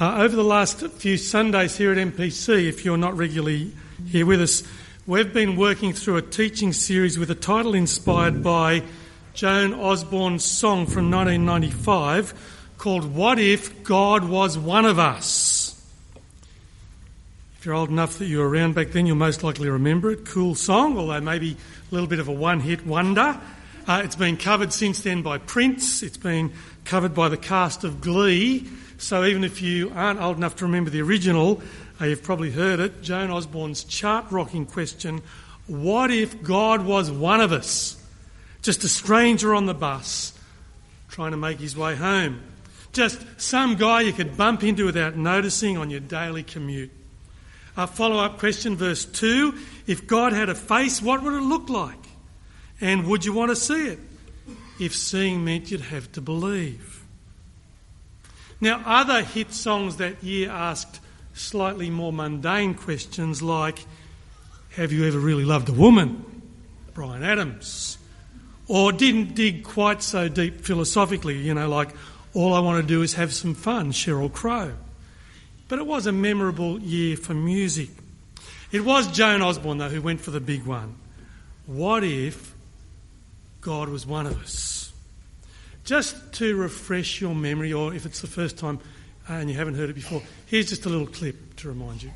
Uh, over the last few Sundays here at MPC, if you're not regularly here with us, we've been working through a teaching series with a title inspired by Joan Osborne's song from 1995 called What If God Was One of Us? If you're old enough that you were around back then, you'll most likely remember it. Cool song, although maybe a little bit of a one hit wonder. Uh, it's been covered since then by Prince, it's been covered by the cast of Glee. So even if you aren't old enough to remember the original, uh, you've probably heard it. Joan Osborne's chart rocking question What if God was one of us? Just a stranger on the bus trying to make his way home. Just some guy you could bump into without noticing on your daily commute. A follow up question, verse 2 If God had a face, what would it look like? And would you want to see it? If seeing meant you'd have to believe. Now, other hit songs that year asked slightly more mundane questions like Have you ever really loved a woman? Bryan Adams. Or didn't dig quite so deep philosophically, you know, like All I Want to Do is Have Some Fun, Sheryl Crow. But it was a memorable year for music. It was Joan Osborne, though, who went for the big one. What if God was one of us? Just to refresh your memory, or if it's the first time uh, and you haven't heard it before, here's just a little clip to remind you.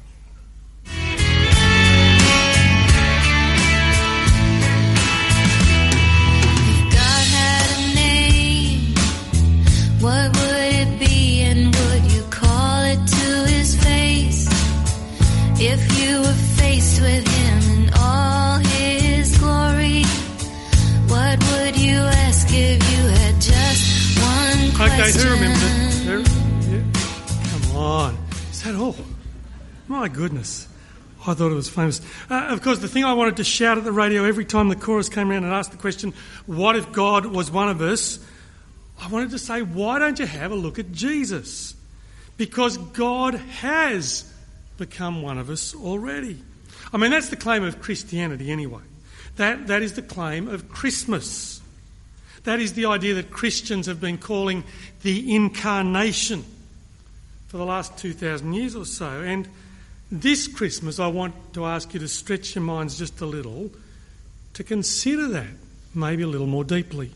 Goodness. I thought it was famous. Uh, of course, the thing I wanted to shout at the radio every time the chorus came around and asked the question, What if God was one of us? I wanted to say, Why don't you have a look at Jesus? Because God has become one of us already. I mean, that's the claim of Christianity anyway. That, that is the claim of Christmas. That is the idea that Christians have been calling the incarnation for the last 2,000 years or so. And this Christmas, I want to ask you to stretch your minds just a little to consider that maybe a little more deeply.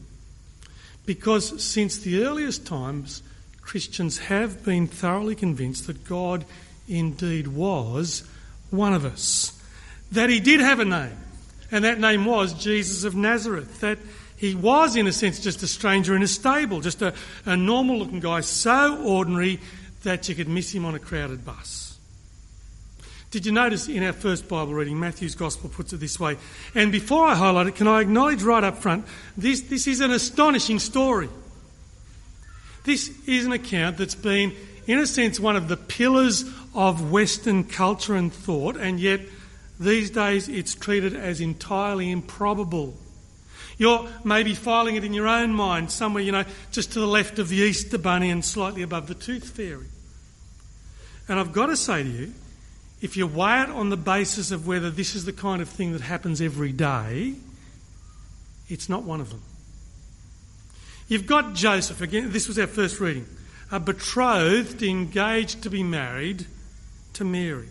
Because since the earliest times, Christians have been thoroughly convinced that God indeed was one of us, that He did have a name, and that name was Jesus of Nazareth, that he was, in a sense, just a stranger in a stable, just a, a normal looking guy, so ordinary that you could miss him on a crowded bus. Did you notice in our first Bible reading, Matthew's Gospel puts it this way? And before I highlight it, can I acknowledge right up front, this, this is an astonishing story. This is an account that's been, in a sense, one of the pillars of Western culture and thought, and yet these days it's treated as entirely improbable. You're maybe filing it in your own mind somewhere, you know, just to the left of the Easter Bunny and slightly above the Tooth Fairy. And I've got to say to you, if you weigh it on the basis of whether this is the kind of thing that happens every day, it's not one of them. You've got Joseph, again, this was our first reading, a betrothed, engaged to be married to Mary.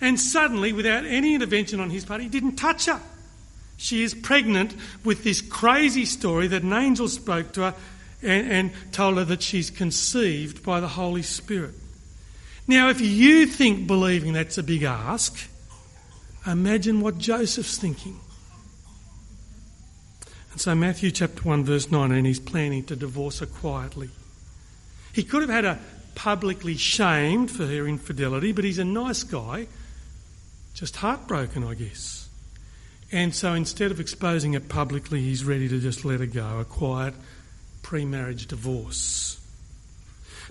And suddenly, without any intervention on his part, he didn't touch her. She is pregnant with this crazy story that an angel spoke to her and, and, told her that she's conceived by the Holy Spirit. Now, if you think believing that's a big ask, imagine what Joseph's thinking. And so, Matthew chapter 1, verse 19, he's planning to divorce her quietly. He could have had her publicly shamed for her infidelity, but he's a nice guy, just heartbroken, I guess. And so instead of exposing it publicly, he's ready to just let her go, a quiet pre marriage divorce.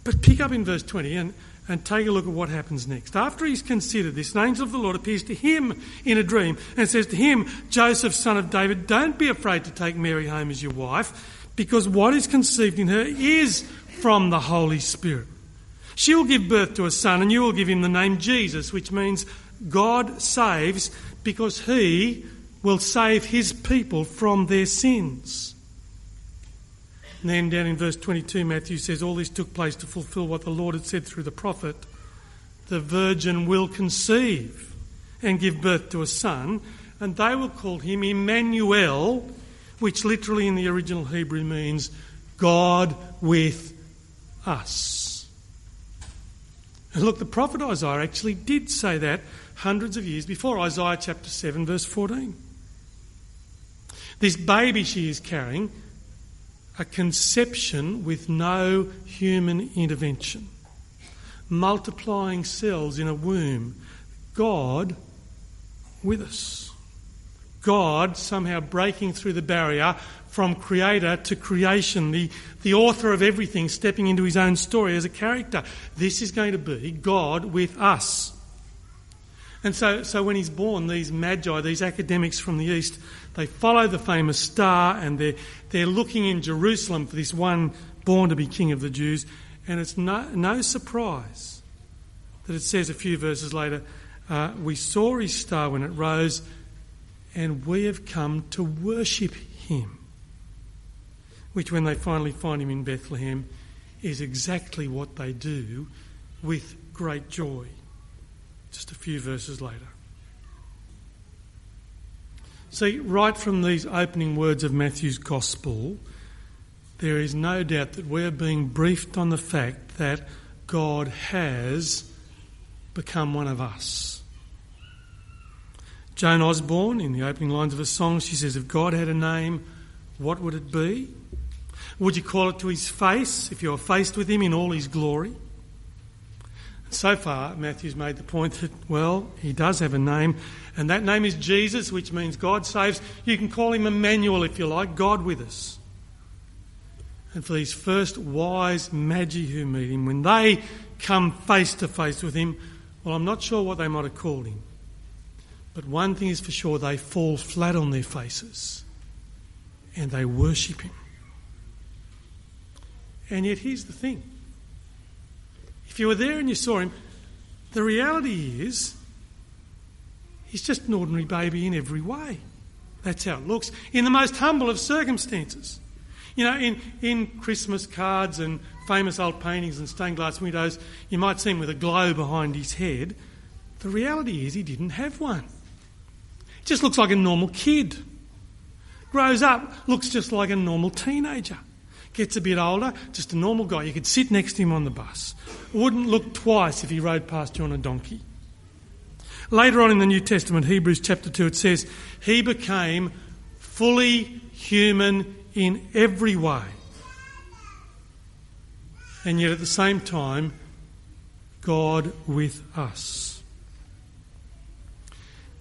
But pick up in verse 20 and, and take a look at what happens next. After he's considered this, an angel of the Lord appears to him in a dream and says to him, Joseph, son of David, don't be afraid to take Mary home as your wife, because what is conceived in her is from the Holy Spirit. She will give birth to a son, and you will give him the name Jesus, which means God saves, because he will save his people from their sins. And then down in verse 22, Matthew says, All this took place to fulfill what the Lord had said through the prophet the virgin will conceive and give birth to a son, and they will call him Emmanuel, which literally in the original Hebrew means God with us. And look, the prophet Isaiah actually did say that hundreds of years before, Isaiah chapter 7, verse 14. This baby she is carrying, a conception with no human intervention, multiplying cells in a womb, God with us. God somehow breaking through the barrier from creator to creation, the, the author of everything stepping into his own story as a character. This is going to be God with us. And so, so when he's born, these magi, these academics from the east, they follow the famous star and they're, they're looking in Jerusalem for this one born to be king of the Jews. And it's no, no surprise that it says a few verses later, uh, we saw his star when it rose, and we have come to worship him which, when they finally find him in Bethlehem, is exactly what they do with great joy. Just a few verses later. See, right from these opening words of Matthew's Gospel, there is no doubt that we're being briefed on the fact that God has become one of us. Joan Osborne, in the opening lines of a song, she says, If God had a name, what would it be? Would you call it to his face if you were faced with him in all his glory? So far, Matthew's made the point that, well, he does have a name, and that name is Jesus, which means God saves. You can call him Emmanuel if you like, God with us. And for these first wise magi who meet him, when they come face to face with him, well, I'm not sure what they might have called him. But one thing is for sure they fall flat on their faces and they worship him. And yet, here's the thing if you were there and you saw him, the reality is he's just an ordinary baby in every way. That's how it looks, in the most humble of circumstances. You know, in, in Christmas cards and famous old paintings and stained glass windows, you might see him with a glow behind his head. The reality is he didn't have one. Just looks like a normal kid. Grows up, looks just like a normal teenager gets a bit older, just a normal guy. You could sit next to him on the bus. Wouldn't look twice if he rode past you on a donkey. Later on in the New Testament, Hebrews chapter 2, it says, He became fully human in every way. And yet at the same time, God with us.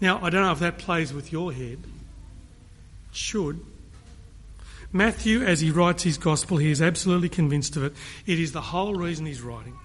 Now, I don't know if that plays with your head. It should. Matthew, as he writes his gospel, he is absolutely convinced of it. It is the whole reason he's writing.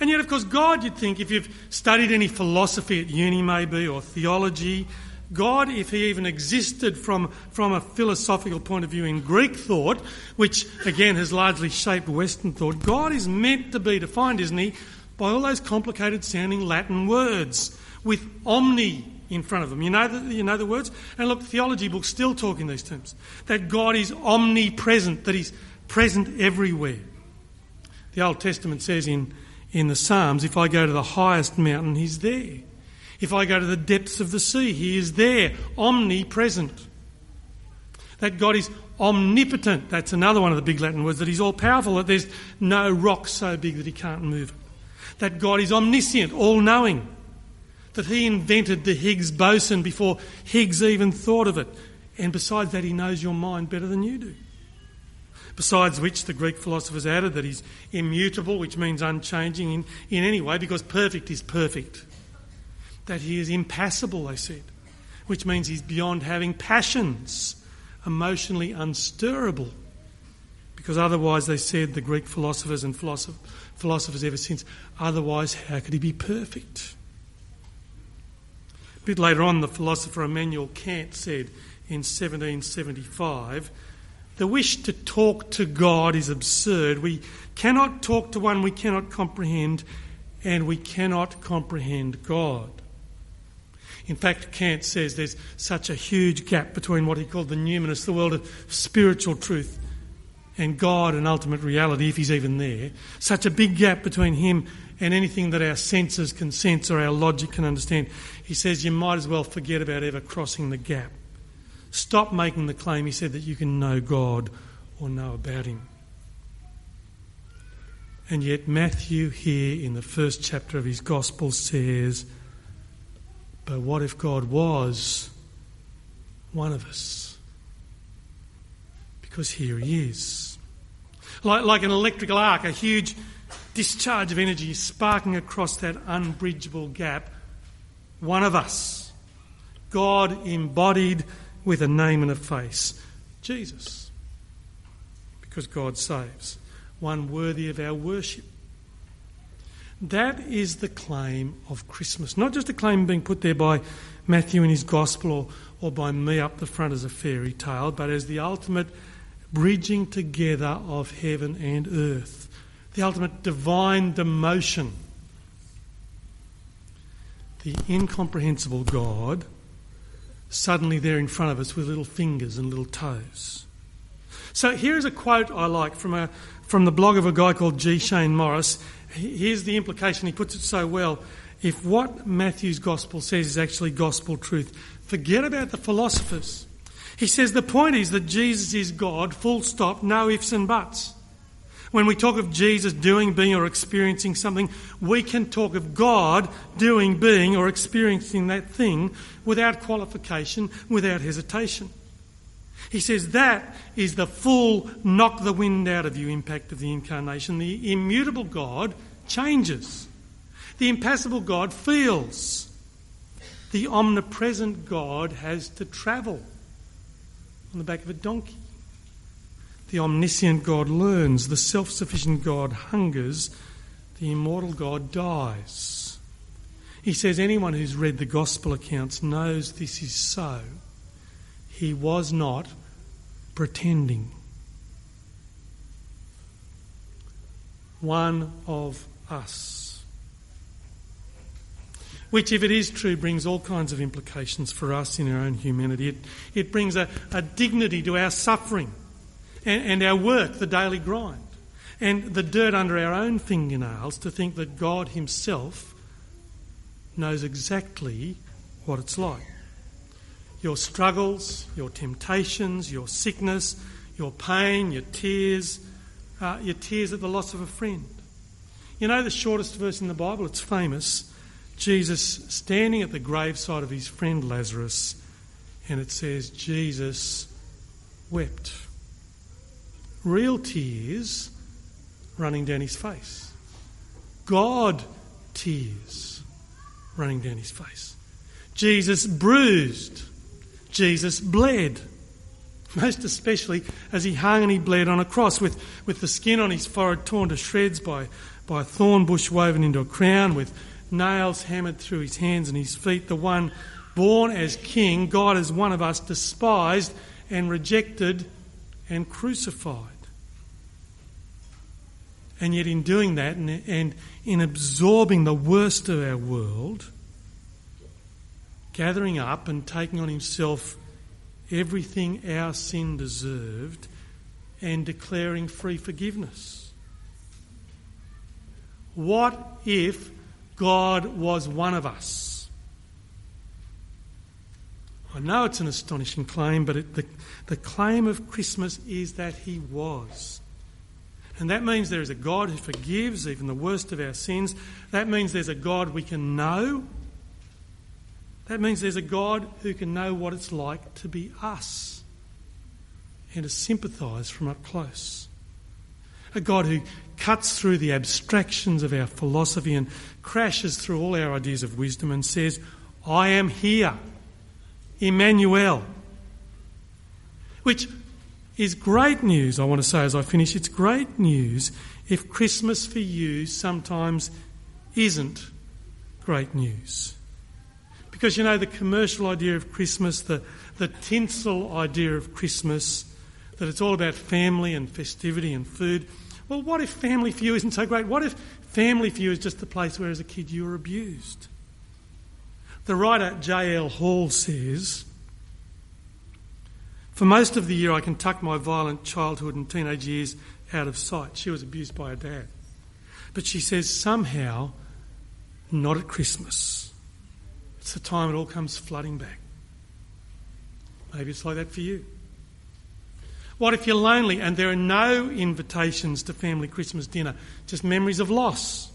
And yet, of course, God, you'd think, if you've studied any philosophy at uni, maybe, or theology, God, if he even existed from, from a philosophical point of view in Greek thought, which again has largely shaped Western thought, God is meant to be defined, isn't he, by all those complicated sounding Latin words with omni in front of them. You know the, you know the words? And look, theology books still talk in these terms. That God is omnipresent, that He's present everywhere. The Old Testament says in, in the Psalms, if I go to the highest mountain, He's there. If I go to the depths of the sea, He is there, omnipresent. That God is omnipotent. That's another one of the big Latin words, that He's all powerful, that there's no rock so big that He can't move it. That God is omniscient, all knowing that he invented the Higgs boson before Higgs even thought of it. And besides that, he knows your mind better than you do. Besides which, the Greek philosophers added that he's immutable, which means unchanging in, in any way, because perfect is perfect. That he is impassible, they said, which means he's beyond having passions, emotionally unstirrable. Because otherwise, they said, the Greek philosophers and philosophers ever since, otherwise, how could he be perfect? A bit later on, the philosopher Immanuel Kant said in 1775 the wish to talk to God is absurd. We cannot talk to one we cannot comprehend, and we cannot comprehend God. In fact, Kant says there's such a huge gap between what he called the numinous, the world of spiritual truth, and God and ultimate reality, if He's even there, such a big gap between Him and anything that our senses can sense or our logic can understand. He says you might as well forget about ever crossing the gap. Stop making the claim, he said, that you can know God or know about Him. And yet, Matthew, here in the first chapter of his Gospel, says, But what if God was one of us? Because here he is. Like, like an electrical arc, a huge discharge of energy sparking across that unbridgeable gap. One of us. God embodied with a name and a face. Jesus. Because God saves. One worthy of our worship. That is the claim of Christmas. Not just a claim being put there by Matthew in his gospel or, or by me up the front as a fairy tale, but as the ultimate bridging together of heaven and earth the ultimate divine demotion. The incomprehensible God suddenly there in front of us with little fingers and little toes. So here's a quote I like from, a, from the blog of a guy called G. Shane Morris. Here's the implication, he puts it so well. If what Matthew's gospel says is actually gospel truth, forget about the philosophers. He says the point is that Jesus is God, full stop, no ifs and buts. When we talk of Jesus doing, being, or experiencing something, we can talk of God doing, being, or experiencing that thing without qualification, without hesitation. He says that is the full knock the wind out of you impact of the incarnation. The immutable God changes, the impassible God feels, the omnipresent God has to travel on the back of a donkey. The omniscient God learns, the self sufficient God hungers, the immortal God dies. He says anyone who's read the gospel accounts knows this is so. He was not pretending. One of us. Which, if it is true, brings all kinds of implications for us in our own humanity. It, it brings a, a dignity to our suffering and, and our work, the daily grind, and the dirt under our own fingernails to think that God Himself knows exactly what it's like. Your struggles, your temptations, your sickness, your pain, your tears, uh, your tears at the loss of a friend. You know the shortest verse in the Bible? It's famous. Jesus standing at the graveside of his friend Lazarus, and it says, Jesus wept real tears running down his face. God tears running down his face. Jesus bruised. Jesus bled. Most especially as he hung and he bled on a cross with, with the skin on his forehead torn to shreds by, by a thorn bush woven into a crown, with nails hammered through his hands and his feet. The one born as king, God as one of us, despised and rejected and crucified. And yet, in doing that and, and in absorbing the worst of our world, gathering up and taking on himself everything our sin deserved and declaring free forgiveness. What if God was one of us? I know it's an astonishing claim, but it, the, the claim of Christmas is that He was. And that means there is a God who forgives even the worst of our sins. That means there's a God we can know. That means there's a God who can know what it's like to be us and to sympathise from up close. A God who cuts through the abstractions of our philosophy and crashes through all our ideas of wisdom and says, I am here, Emmanuel. Which is great news, I want to say as I finish. It's great news if Christmas for you sometimes isn't great news. Because you know, the commercial idea of Christmas, the, the tinsel idea of Christmas, that it's all about family and festivity and food. Well, what if family for you isn't so great? What if family for you is just the place where as a kid you were abused? The writer J.L. Hall says, For most of the year, I can tuck my violent childhood and teenage years out of sight. She was abused by her dad. But she says, somehow, not at Christmas. It's the time it all comes flooding back. Maybe it's like that for you. What if you're lonely and there are no invitations to family Christmas dinner, just memories of loss?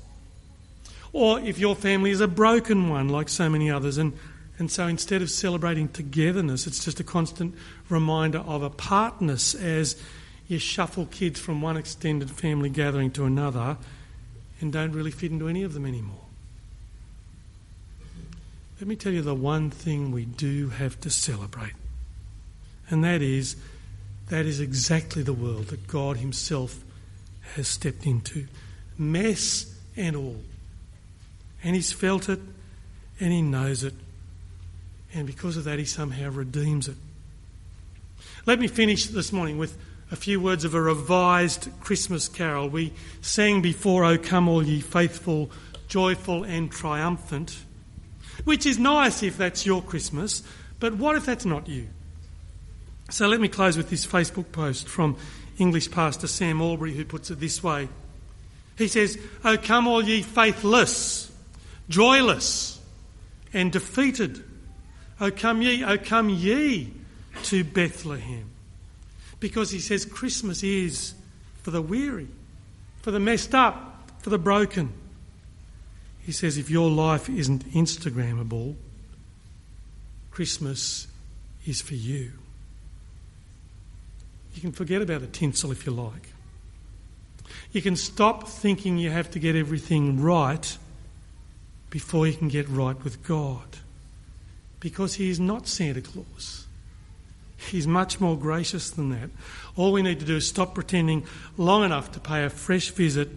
Or if your family is a broken one, like so many others, and, and so instead of celebrating togetherness, it's just a constant reminder of apartness as you shuffle kids from one extended family gathering to another and don't really fit into any of them anymore. Let me tell you the one thing we do have to celebrate, and that is that is exactly the world that God Himself has stepped into, mess and all. And He's felt it and He knows it, and because of that, He somehow redeems it. Let me finish this morning with a few words of a revised Christmas carol. We sang before, O come all ye faithful, joyful and triumphant, which is nice if that's your Christmas, but what if that's not you? So let me close with this Facebook post from English pastor Sam Allberry, who puts it this way. He says, O come all ye faithless, joyless, and defeated. O come ye, O come ye to Bethlehem. Because he says Christmas is for the weary, for the messed up, for the broken. He says if your life isn't Instagrammable, Christmas is for you. You can forget about the tinsel if you like. You can stop thinking you have to get everything right before you can get right with God. Because He is not Santa Claus. He's much more gracious than that. All we need to do is stop pretending long enough to pay a fresh visit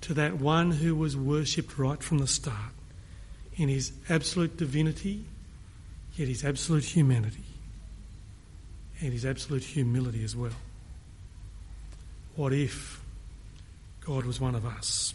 to that one who was worshipped right from the start in his absolute divinity, yet his absolute humanity and his absolute humility as well. What if God was one of us?